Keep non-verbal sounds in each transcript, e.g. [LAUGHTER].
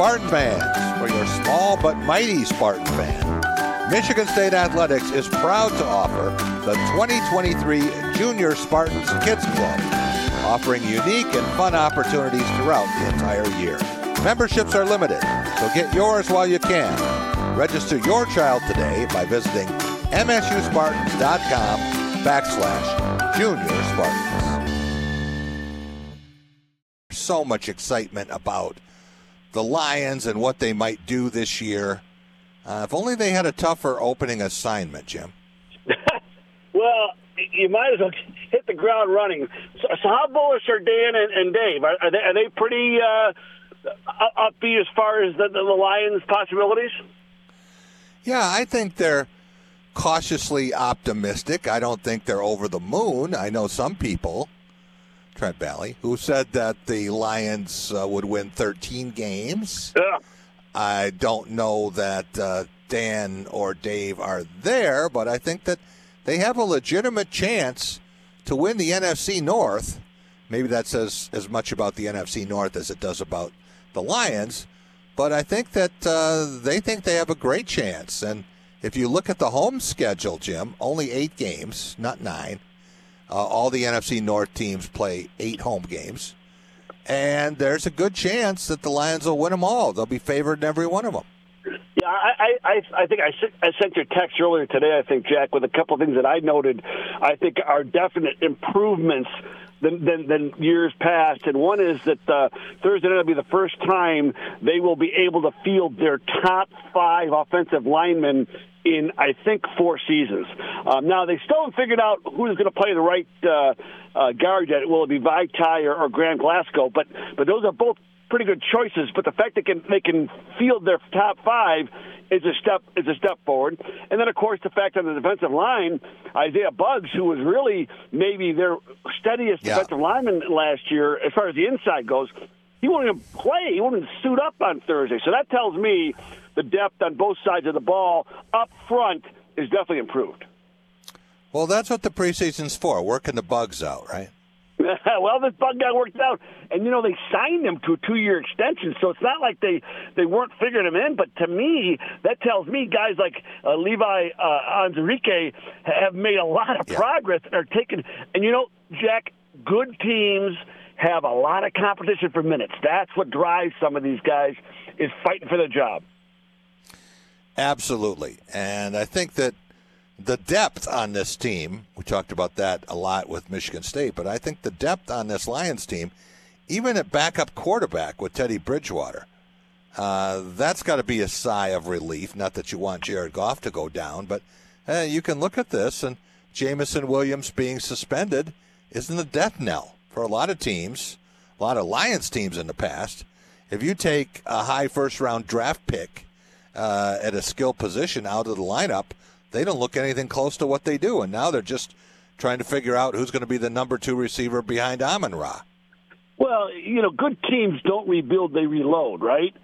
Spartan fans, for your small but mighty Spartan fan, Michigan State Athletics is proud to offer the 2023 Junior Spartans Kids Club, offering unique and fun opportunities throughout the entire year. Memberships are limited, so get yours while you can. Register your child today by visiting msuspartans.com backslash junior Spartans. So much excitement about the Lions and what they might do this year. Uh, if only they had a tougher opening assignment, Jim. [LAUGHS] well, you might as well [LAUGHS] hit the ground running. So, so how bullish are Dan and, and Dave? Are, are, they, are they pretty uh, upbeat as far as the, the Lions' possibilities? Yeah, I think they're cautiously optimistic. I don't think they're over the moon. I know some people, Trent Valley, who said that the Lions uh, would win 13 games. Yeah. I don't know that uh, Dan or Dave are there, but I think that they have a legitimate chance to win the NFC North. Maybe that says as much about the NFC North as it does about the Lions, but I think that uh, they think they have a great chance. And if you look at the home schedule, Jim, only eight games, not nine. Uh, all the NFC North teams play eight home games. And there's a good chance that the Lions will win them all. They'll be favored in every one of them. Yeah, I, I, I think I, I sent your text earlier today. I think Jack with a couple of things that I noted. I think are definite improvements than, than, than years past. And one is that uh, Thursday night will be the first time they will be able to field their top five offensive linemen in I think four seasons. Um, now they still haven't figured out who's going to play the right uh, uh, guard yet. Will it be Vaitai or, or Graham Glasgow? But but those are both pretty good choices. But the fact they can they can field their top five is a step is a step forward. And then of course the fact on the defensive line, Isaiah Buggs, who was really maybe their steadiest yeah. defensive lineman last year as far as the inside goes. He won't even play. He won't even suit up on Thursday. So that tells me the depth on both sides of the ball up front is definitely improved. Well, that's what the preseason's for, working the bugs out, right? [LAUGHS] well, this bug got worked out, and you know they signed him to a two-year extension, so it's not like they they weren't figuring him in. But to me, that tells me guys like uh, Levi uh, have made a lot of yeah. progress and are taking. And you know, Jack, good teams have a lot of competition for minutes. That's what drives some of these guys is fighting for the job. Absolutely. And I think that the depth on this team, we talked about that a lot with Michigan State, but I think the depth on this Lions team, even at backup quarterback with Teddy Bridgewater, uh, that's got to be a sigh of relief. Not that you want Jared Goff to go down, but uh, you can look at this and Jameson Williams being suspended isn't a death knell for a lot of teams, a lot of Lions teams in the past. If you take a high first round draft pick uh, at a skill position out of the lineup, they don't look anything close to what they do. And now they're just trying to figure out who's going to be the number two receiver behind Amon Ra. Well, you know, good teams don't rebuild; they reload, right?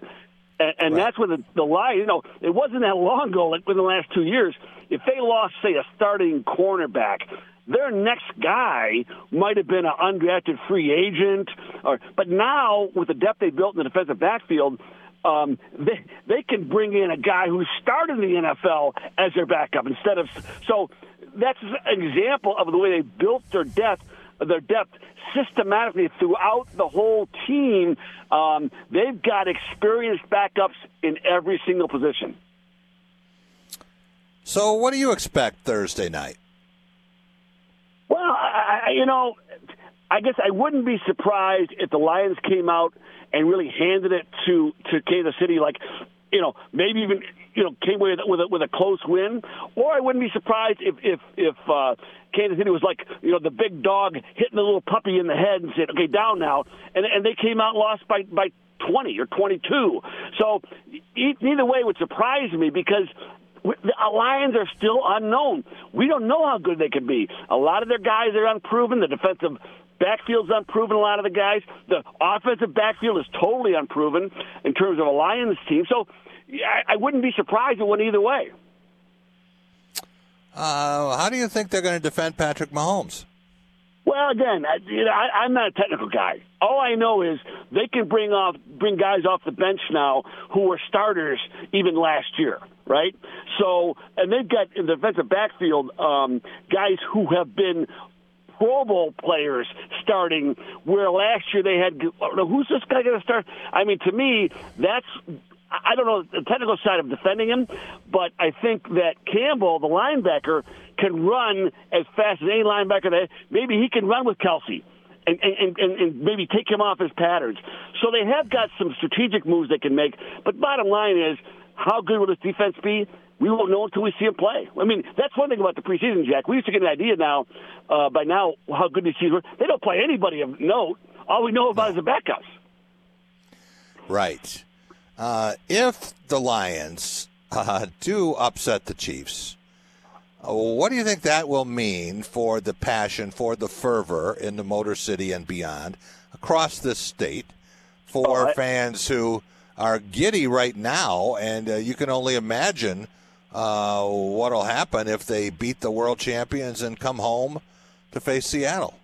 And, and right. that's where the the line. You know, it wasn't that long ago, like in the last two years. If they lost, say, a starting cornerback, their next guy might have been an undrafted free agent, or but now with the depth they built in the defensive backfield, um, they they can bring in a guy who started in the NFL as their backup instead of so that's an example of the way they built their depth their depth systematically throughout the whole team. Um, they've got experienced backups in every single position. So, what do you expect Thursday night? I, you know, I guess I wouldn't be surprised if the Lions came out and really handed it to to Kansas City, like you know, maybe even you know came away with with a, with a close win. Or I wouldn't be surprised if if if uh, Kansas City was like you know the big dog hitting the little puppy in the head and said, "Okay, down now," and and they came out lost by by 20 or 22. So either way would surprise me because the Lions are still unknown. We don't know how good they could be. A lot of their guys are unproven. The defensive backfield's unproven. A lot of the guys. The offensive backfield is totally unproven in terms of a Lions team. So I, I wouldn't be surprised if it went either way. Uh, how do you think they're going to defend Patrick Mahomes? Well, again, I, you know, I, I'm not a technical guy. All I know is they can bring off bring guys off the bench now who were starters even last year, right? So, and they've got in the defensive backfield um, guys who have been Pro Bowl players starting, where last year they had who's this guy going to start? I mean, to me, that's I don't know the technical side of defending him, but I think that Campbell, the linebacker, can run as fast as any linebacker. That maybe he can run with Kelce. And, and, and, and maybe take him off his patterns. So they have got some strategic moves they can make. But bottom line is, how good will this defense be? We won't know until we see him play. I mean, that's one thing about the preseason, Jack. We used to get an idea now, uh, by now, how good these teams were. They don't play anybody of note. All we know about is the backups. Right. Uh, if the Lions uh, do upset the Chiefs, uh, what do you think that will mean for the passion, for the fervor in the Motor City and beyond across this state for oh, I- fans who are giddy right now? And uh, you can only imagine uh, what'll happen if they beat the world champions and come home to face Seattle.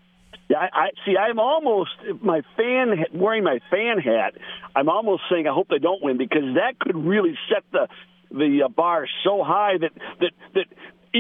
Yeah, I, I see. I'm almost my fan wearing my fan hat. I'm almost saying I hope they don't win because that could really set the the uh, bar so high that that that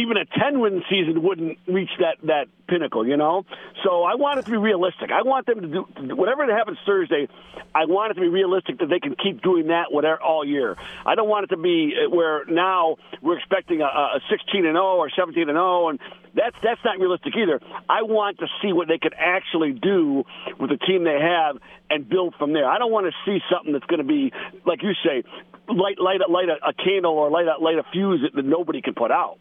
even a 10 win season wouldn't reach that that pinnacle, you know. So I want it to be realistic. I want them to do whatever happens Thursday. I want it to be realistic that they can keep doing that whatever all year. I don't want it to be uh, where now we're expecting a, a 16 and 0 or 17 and 0, and that's that's not realistic either. I want to see what they can actually do with the team they have and build from there. I don't want to see something that's going to be like you say, light light light a, a candle or light a, light a fuse that, that nobody can put out.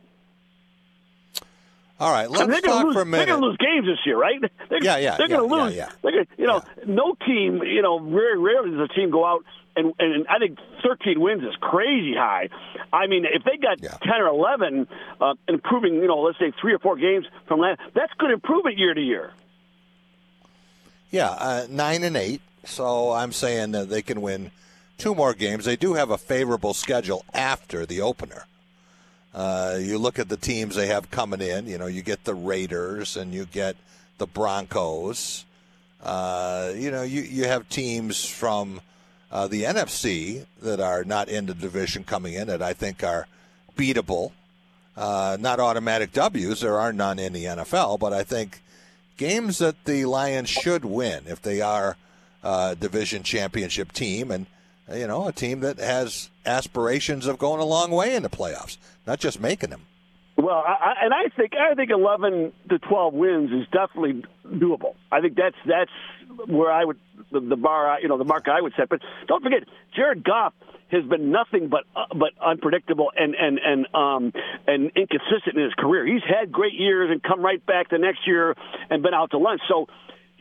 All right, let's I mean, talk lose, for a minute. They're going to lose games this year, right? [LAUGHS] They're, yeah, yeah. They're yeah, going to lose. Yeah, yeah. Gonna, you know, no team. You know, very rarely does a team go out and, and I think 13 wins is crazy high. I mean, if they got yeah. 10 or 11, uh, improving, you know, let's say three or four games from last, that's good improvement year to year. Yeah, uh, nine and eight. So I'm saying that they can win two more games. They do have a favorable schedule after the opener. Uh, you look at the teams they have coming in. You know, you get the Raiders and you get the Broncos. Uh, you know, you you have teams from uh, the NFC that are not in the division coming in that I think are beatable. Uh, not automatic W's. There are none in the NFL, but I think games that the Lions should win if they are a division championship team and you know a team that has aspirations of going a long way in the playoffs not just making them. Well, I, and I think I think eleven to twelve wins is definitely doable. I think that's that's where I would the, the bar you know the mark I would set. But don't forget, Jared Goff has been nothing but uh, but unpredictable and and and um and inconsistent in his career. He's had great years and come right back the next year and been out to lunch. So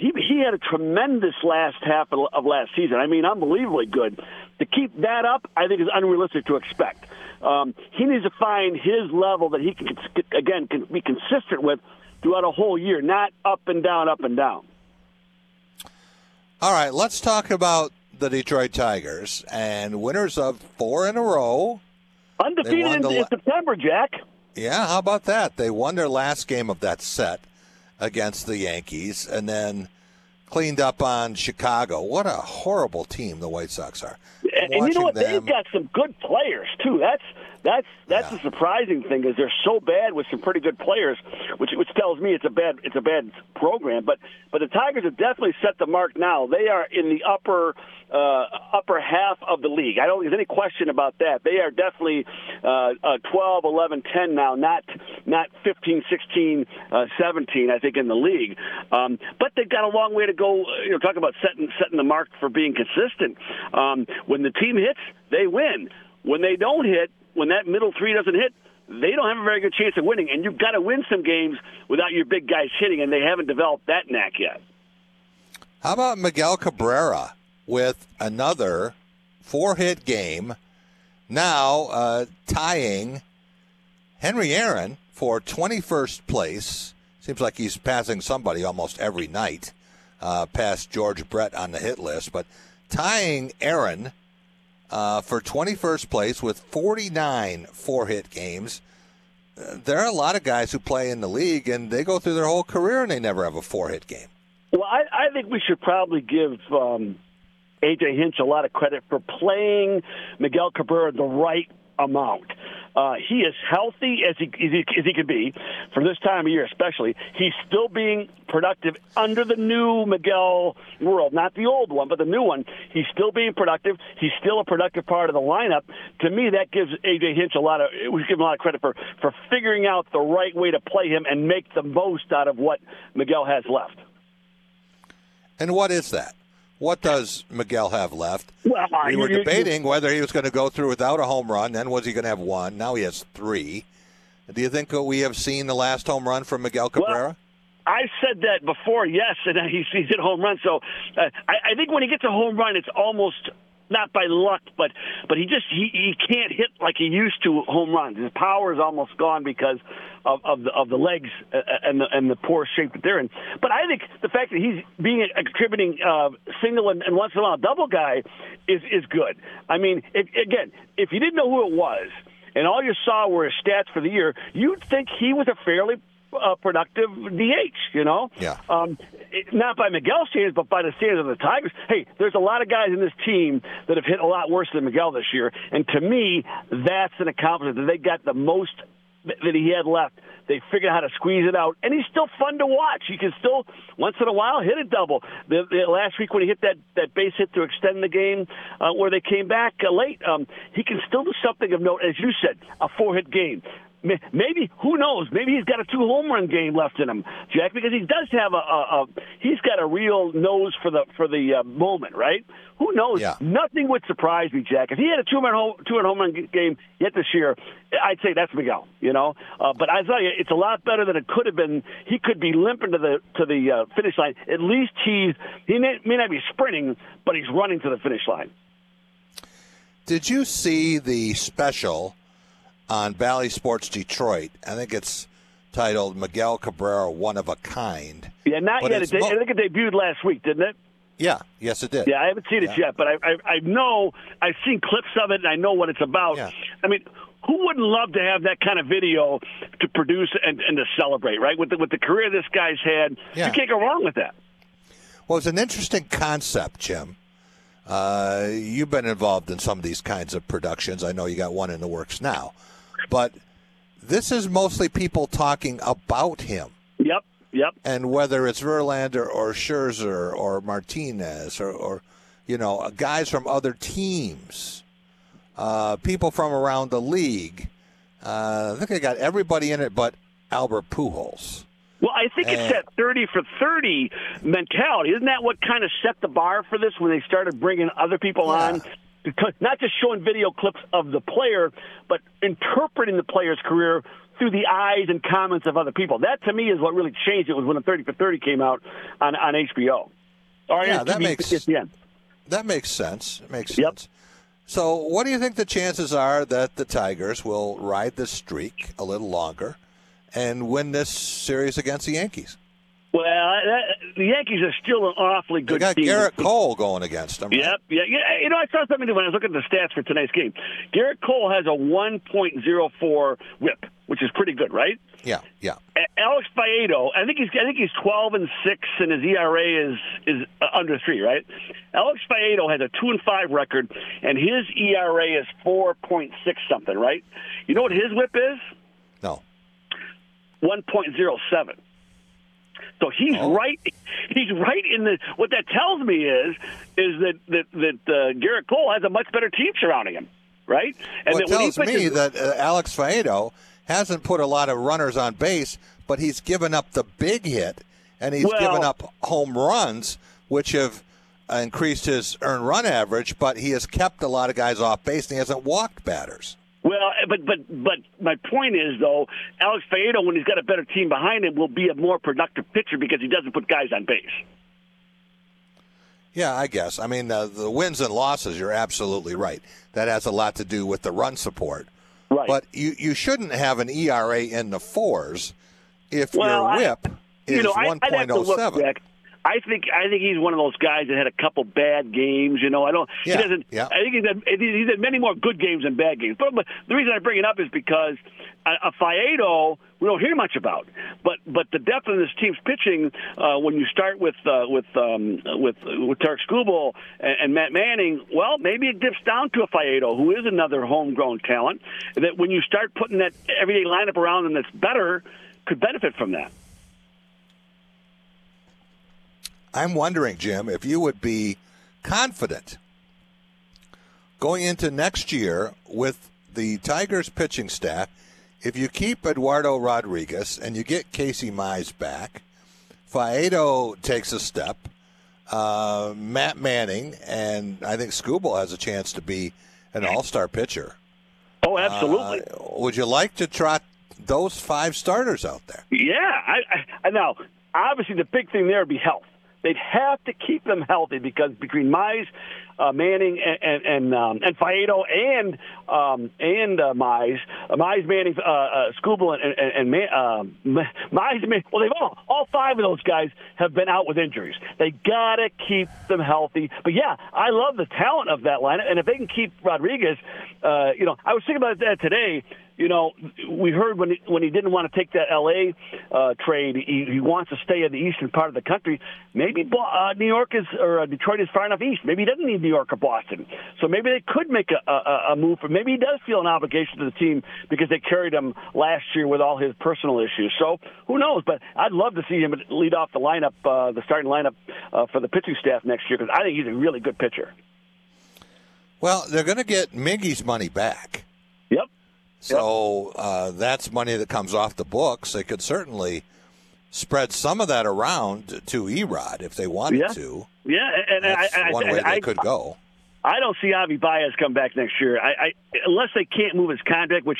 he he had a tremendous last half of, last season. I mean, unbelievably good. To keep that up, I think is unrealistic to expect. Um, he needs to find his level that he can again can be consistent with throughout a whole year, not up and down, up and down. All right, let's talk about the Detroit Tigers and winners of four in a row. Undefeated in, in September, Jack. Yeah, how about that? They won their last game of that set against the Yankees and then cleaned up on Chicago. What a horrible team the White Sox are. And, and you know what? Them, They've got some good players too. That's that's that's yeah. the surprising thing is they're so bad with some pretty good players, which which tells me it's a bad it's a bad program. But but the Tigers have definitely set the mark now. They are in the upper uh, upper half of the league. I don't think there's any question about that. They are definitely uh, uh, 12, 11, 10 now, not not 15, 16, uh, 17. I think in the league, um, but they've got a long way to go. You know, talk about setting setting the mark for being consistent. Um, when the team hits, they win. When they don't hit, when that middle three doesn't hit, they don't have a very good chance of winning. And you've got to win some games without your big guys hitting, and they haven't developed that knack yet. How about Miguel Cabrera with another four hit game, now uh, tying Henry Aaron for 21st place? Seems like he's passing somebody almost every night, uh, past George Brett on the hit list, but tying Aaron uh, for 21st place with 49 four hit games. there are a lot of guys who play in the league and they go through their whole career and they never have a four hit game. Well, I, I think we should probably give um, AJ Hinch a lot of credit for playing Miguel Cabrera the right amount. Uh, he is healthy as he, as he as he could be for this time of year, especially. He's still being productive under the new Miguel world, not the old one, but the new one. He's still being productive. He's still a productive part of the lineup. To me, that gives AJ Hinch a lot of we give him a lot of credit for for figuring out the right way to play him and make the most out of what Miguel has left. And what is that? What does Miguel have left? Well, we were debating whether he was going to go through without a home run. Then was he going to have one? Now he has three. Do you think we have seen the last home run from Miguel Cabrera? Well, I said that before, yes, and [LAUGHS] he's, he's hit a home run. So uh, I, I think when he gets a home run, it's almost not by luck, but but he just he, he can't hit like he used to home runs. His power is almost gone because of of the, of the legs uh, and the and the poor shape that they're in. But I think the fact that he's being a contributing uh, single and, and once in a while double guy is is good. I mean, if, again, if you didn't know who it was and all you saw were his stats for the year, you'd think he was a fairly uh, productive DH, you know? Yeah. Um, it, not by Miguel standards, but by the standards of the Tigers. Hey, there's a lot of guys in this team that have hit a lot worse than Miguel this year. And to me, that's an accomplishment that they got the most that he had left. They figured out how to squeeze it out, and he's still fun to watch. He can still, once in a while, hit a double. The, the last week when he hit that, that base hit to extend the game, uh, where they came back uh, late, um, he can still do something of note. As you said, a four hit game maybe who knows? Maybe he's got a two home run game left in him, Jack, because he does have a, a, a he's got a real nose for the for the uh, moment, right? Who knows? Yeah. Nothing would surprise me, Jack. If he had a two run home two home run game yet this year, I'd say that's Miguel. You know, uh, but I tell you, it's a lot better than it could have been. He could be limping to the to the uh, finish line. At least he's he may, may not be sprinting, but he's running to the finish line. Did you see the special? On Bally Sports Detroit. I think it's titled Miguel Cabrera, One of a Kind. Yeah, not but yet. It, mo- I think it debuted last week, didn't it? Yeah, yes, it did. Yeah, I haven't seen it yet, but I, I, I know I've seen clips of it, and I know what it's about. Yeah. I mean, who wouldn't love to have that kind of video to produce and, and to celebrate, right? With the, with the career this guy's had, yeah. you can't go wrong with that. Well, it's an interesting concept, Jim. Uh, you've been involved in some of these kinds of productions. I know you got one in the works now. But this is mostly people talking about him. Yep, yep. And whether it's Verlander or Scherzer or Martinez or, or you know, guys from other teams, uh, people from around the league. Uh, I think they got everybody in it but Albert Pujols. Well, I think it's that 30 for 30 mentality. Isn't that what kind of set the bar for this when they started bringing other people yeah. on not just showing video clips of the player, but interpreting the player's career through the eyes and comments of other people. That to me is what really changed it was when the 30 for 30 came out on, on HBO. Or yeah, that makes, that makes sense. It makes sense. Yep. So, what do you think the chances are that the Tigers will ride this streak a little longer and win this series against the Yankees? Well, that, the Yankees are still an awfully good team. they got team. Gerrit Cole going against them. Right? Yep, yeah, yeah. You know, I saw something when I was looking at the stats for tonight's game. Gerrit Cole has a 1.04 WHIP, which is pretty good, right? Yeah, yeah. Alex Faedo, I think he's I think he's 12 and six, and his ERA is is uh, under three, right? Alex Faedo has a two and five record, and his ERA is 4.6 something, right? You know what his WHIP is? No. 1.07. So he's oh. right. He's right in the. What that tells me is, is that that that uh, Gerrit Cole has a much better team surrounding him, right? And well, it tells me that uh, Alex Faedo hasn't put a lot of runners on base, but he's given up the big hit, and he's well, given up home runs, which have increased his earned run average. But he has kept a lot of guys off base, and he hasn't walked batters. Well, but but but my point is though, Alex Faedo, when he's got a better team behind him, will be a more productive pitcher because he doesn't put guys on base. Yeah, I guess. I mean, uh, the wins and losses, you're absolutely right. That has a lot to do with the run support. Right. But you, you shouldn't have an ERA in the fours if well, your whip I, is you know, 1.07. I think I think he's one of those guys that had a couple bad games. You know, I don't. Yeah, he doesn't. yeah. I think he's had, he's had many more good games than bad games. But, but the reason I bring it up is because a, a Faedo we don't hear much about. But but the depth of this team's pitching uh, when you start with uh, with um, with with Tarek Skubal and, and Matt Manning, well, maybe it dips down to a Faedo, who is another homegrown talent. That when you start putting that everyday lineup around them that's better, could benefit from that. I'm wondering, Jim, if you would be confident going into next year with the Tigers pitching staff if you keep Eduardo Rodriguez and you get Casey Mize back, Faedo takes a step, uh, Matt Manning, and I think Skubal has a chance to be an all star pitcher. Oh, absolutely. Uh, would you like to trot those five starters out there? Yeah. I, I, now, obviously, the big thing there would be health. They'd have to keep them healthy because between Mize, uh, Manning, and and and, um, and Faedo and um, and uh, Mize, uh, Mize, Manning, uh, uh, and and, and Man, uh, [LAUGHS] Mize, Man, well, they've all all five of those guys have been out with injuries. They gotta keep them healthy. But yeah, I love the talent of that lineup, and if they can keep Rodriguez, uh, you know, I was thinking about that today you know, we heard when he, when he didn't want to take that L.A. Uh, trade, he, he wants to stay in the eastern part of the country. Maybe uh, New York is or uh, Detroit is far enough east. Maybe he doesn't need New York or Boston. So maybe they could make a, a, a move for. Maybe he does feel an obligation to the team because they carried him last year with all his personal issues. So who knows? But I'd love to see him lead off the lineup, uh, the starting lineup uh, for the pitching staff next year because I think he's a really good pitcher. Well, they're going to get Miggy's money back. So uh, that's money that comes off the books. They could certainly spread some of that around to Erod if they wanted yeah. to. Yeah, and, I, I, one I, way they could go. I don't see Javy Baez come back next year. I, I unless they can't move his contract, which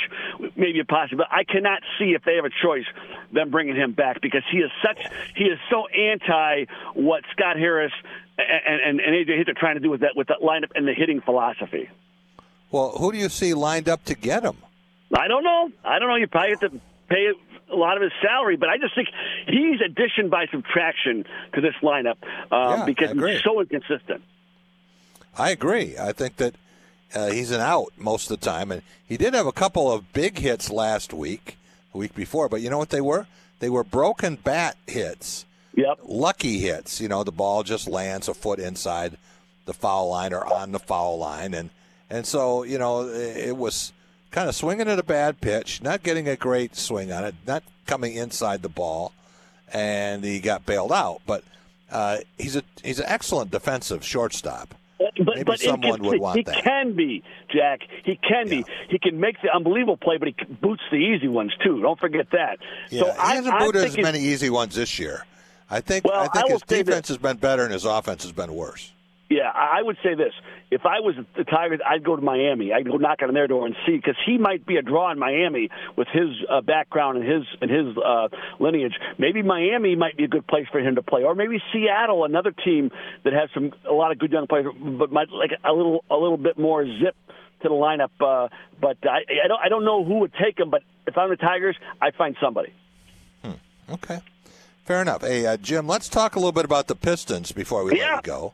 may be a possibility. I cannot see if they have a choice them bringing him back because he is such he is so anti what Scott Harris and and, and AJ Hinch are trying to do with that with that lineup and the hitting philosophy. Well, who do you see lined up to get him? I don't know. I don't know. You probably have to pay a lot of his salary, but I just think he's addition by subtraction to this lineup um, Yeah, because he's so inconsistent. I agree. I think that uh, he's an out most of the time, and he did have a couple of big hits last week, the week before. But you know what they were? They were broken bat hits, Yep. lucky hits. You know, the ball just lands a foot inside the foul line or on the foul line, and and so you know it was kind of swinging at a bad pitch, not getting a great swing on it, not coming inside the ball, and he got bailed out. But uh, he's a he's an excellent defensive shortstop. But, Maybe but someone would inconsistent. want he that. can be, Jack. He can Yeah. be. He can make the unbelievable play, but he boots the easy ones too. Don't forget that. Yeah, so he I, hasn't booted as many easy ones this year. I think Well, I I think will his defense this. has been better and his offense has been worse. Yeah, I would say this: if I was the Tigers, I'd go to Miami. I'd go knock on their door and see because he might be a draw in Miami with his uh, background and his and his uh, lineage. Maybe Miami might be a good place for him to play, or maybe Seattle, another team that has some a lot of good young players, but might like a little a little bit more zip to the lineup. Uh, but I, I don't I don't know who would take him. But if I'm the Tigers, I'd find somebody. Okay, fair enough. Hey, uh, Jim, let's talk a little bit about the Pistons before we Yeah. let you go.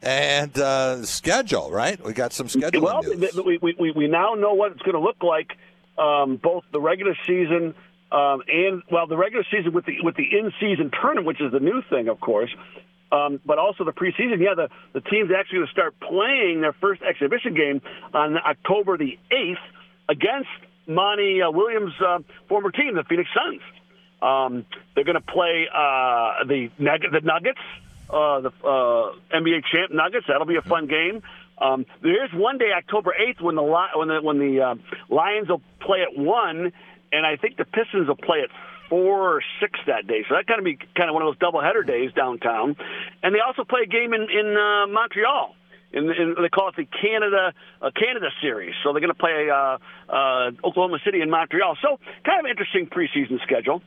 And uh, schedule, right? We got some schedule. Well, news. we, we, we- now know what it's going to look like, um, both the regular season um, and well, the regular season with the with the in-season tournament, which is the new thing, of course, um, but also the preseason. Yeah, the the team's actually going to start playing their first exhibition game on October the eighth against Monty uh, Williams' uh, former team, the Phoenix Suns. Um, they're going to play uh, the the Nuggets, uh, the uh, NBA champ Nuggets. That'll be a fun game. Um, there's one day, October 8th, when the when the when the uh, Lions will play at one, and I think the Pistons will play at four or six that day. So that kind of be kind of one of those doubleheader days downtown. And they also play a game in in uh, Montreal. In, in, they call it the Canada uh, Canada Series. So they're going to play uh, uh, Oklahoma City and Montreal. So kind of interesting preseason schedule.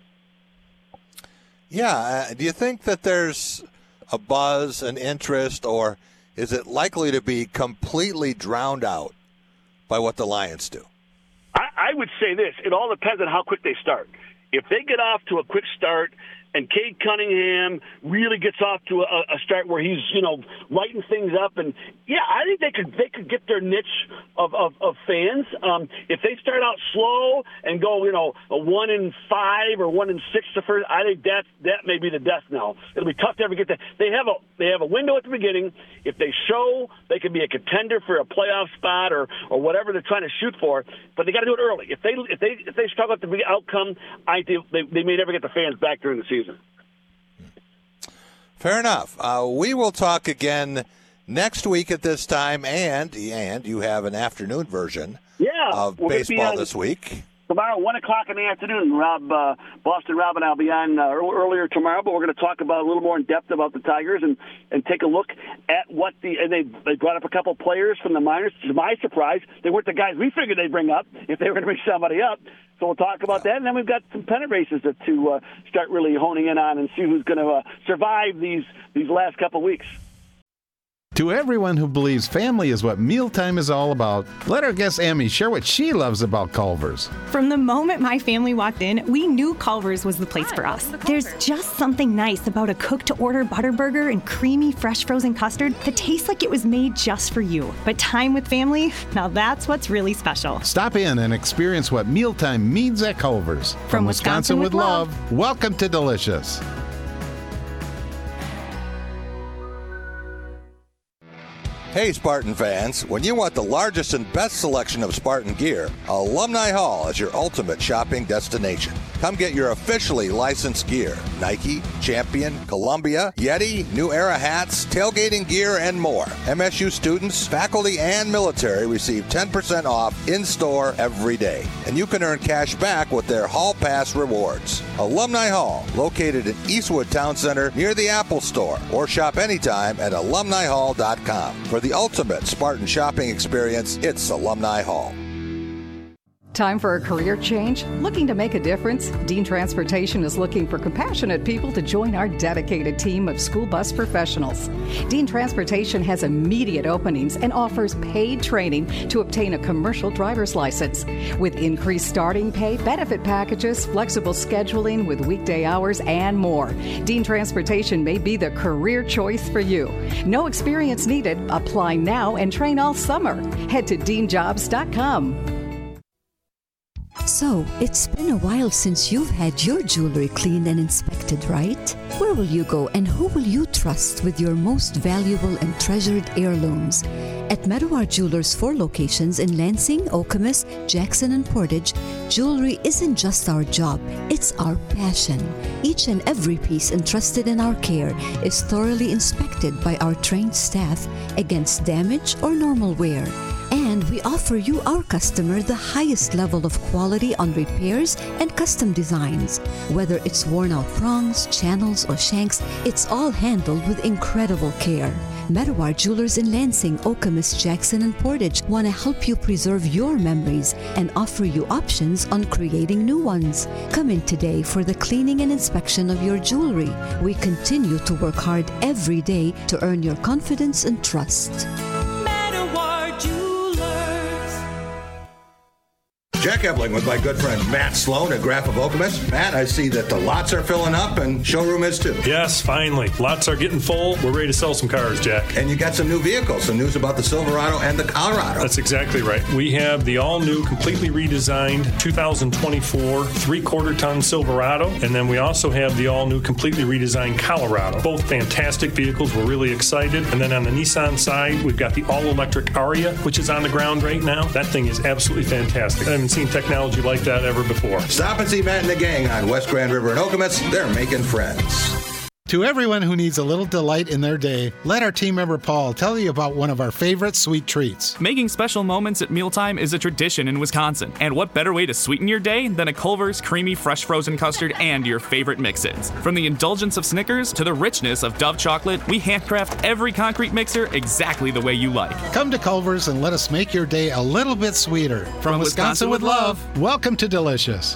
Yeah. Uh, do you think that there's a buzz, an interest, or is it likely to be completely drowned out by what the Lions do? I, I would say this: it all depends on how quick they start. If they get off to a quick start and Cade Cunningham really gets off to a, a start where he's you know lighting things up, and yeah, I think they could they could get their niche of of, of fans um, if they start out slow and go you know a one in five or one in six the first. I think that that may be the death knell. It'll be tough to ever get that. They have a they have a window at the beginning. If they show they can be a contender for a playoff spot or or whatever they're trying to shoot for, but they got to do it early. If they if they if they struggle at the outcome, I think they, they may never get the fans back during the season. Fair enough. Uh, we will talk again next week at this time, and and you have an afternoon version yeah, of baseball this week tomorrow, one o'clock in the afternoon. Rob, uh, Boston Rob, and I'll be on uh, earlier tomorrow, but we're going to talk about a little more in depth about the Tigers and and take a look at what the and they they brought up a couple players from the minors. To my surprise, they weren't the guys we figured they'd bring up if they were going to bring somebody up. So we'll talk about that, and then we've got some pennant races to, to uh, start really honing in on and see who's going to uh, survive these these last couple weeks. To everyone who believes family is what mealtime is all about, let our guest Emmy share what she loves about Culver's. From the moment my family walked in, we knew Culver's was the place for us. There's just something nice about a cook to order butter burger and creamy fresh frozen custard that tastes like it was made just for you. But time with family, now that's what's really special. Stop in and experience what mealtime means at Culver's. From, From Wisconsin, Wisconsin, with love, love, welcome to Delicious. Hey, Spartan fans, when you want the largest and best selection of Spartan gear, Alumni Hall is your ultimate shopping destination. Come get your officially licensed gear Nike, Champion, Columbia, Yeti, New Era hats, tailgating gear, and more. MSU students, faculty, and military receive 10% off in store every day. And you can earn cash back with their Hall Pass rewards. Alumni Hall, located in Eastwood Town Center near the Apple Store, or shop anytime at alumnihall.com. For the ultimate Spartan shopping experience, it's Alumni Hall. Time for a career change? Looking to make a difference? Dean Transportation is looking for compassionate people to join our dedicated team of school bus professionals. Dean Transportation has immediate openings and offers paid training to obtain a commercial driver's license. With increased starting pay, benefit packages, flexible scheduling with weekday hours, and more, Dean Transportation may be the career choice for you. No experience needed. Apply now and train all summer. Head to deanjobs.com. So, it's been a while since you've had your jewelry cleaned and inspected, right? Where will you go and who will you trust with your most valuable and treasured heirlooms? At Medawar Jewelers' four locations in Lansing, Okemos, Jackson, and Portage, jewelry isn't just our job, it's our passion. Each and every piece entrusted in our care is thoroughly inspected by our trained staff against damage or normal wear. And we offer you, our customer, the highest level of quality on repairs and custom designs. Whether it's worn out prongs, channels, or shanks, it's all handled with incredible care. Medawar Jewelers in Lansing, Okemos, Jackson, and Portage want to help you preserve your memories and offer you options on creating new ones. Come in today for the cleaning and inspection of your jewelry. We continue to work hard every day to earn your confidence and trust. Jack Ebling with my good friend Matt Sloan at Graff of Okemos. Matt, I see that the lots are filling up and showroom is too. Yes, finally. Lots are getting full. We're ready to sell some cars, Jack. And you got some new vehicles, some news about the Silverado and the Colorado. That's exactly right. We have the all new, completely redesigned 2024 three quarter ton Silverado. And then we also have the all new, completely redesigned Colorado. Both fantastic vehicles. We're really excited. And then on the Nissan side, we've got the all electric Ariya, which is on the ground right now. That thing is absolutely fantastic. I haven't seen technology like that ever before. Stop and see Matt and the gang on West Grand River and Okemos. They're making friends. To everyone who needs a little delight in their day, let our team member Paul tell you about one of our favorite sweet treats. Making special moments at mealtime is a tradition in Wisconsin. And what better way to sweeten your day than a Culver's creamy fresh frozen custard and your favorite mix-ins? From the indulgence of Snickers to the richness of Dove chocolate, we handcraft every concrete mixer exactly the way you like. Come to Culver's and let us make your day a little bit sweeter. From, From Wisconsin, Wisconsin, with love, welcome to Delicious.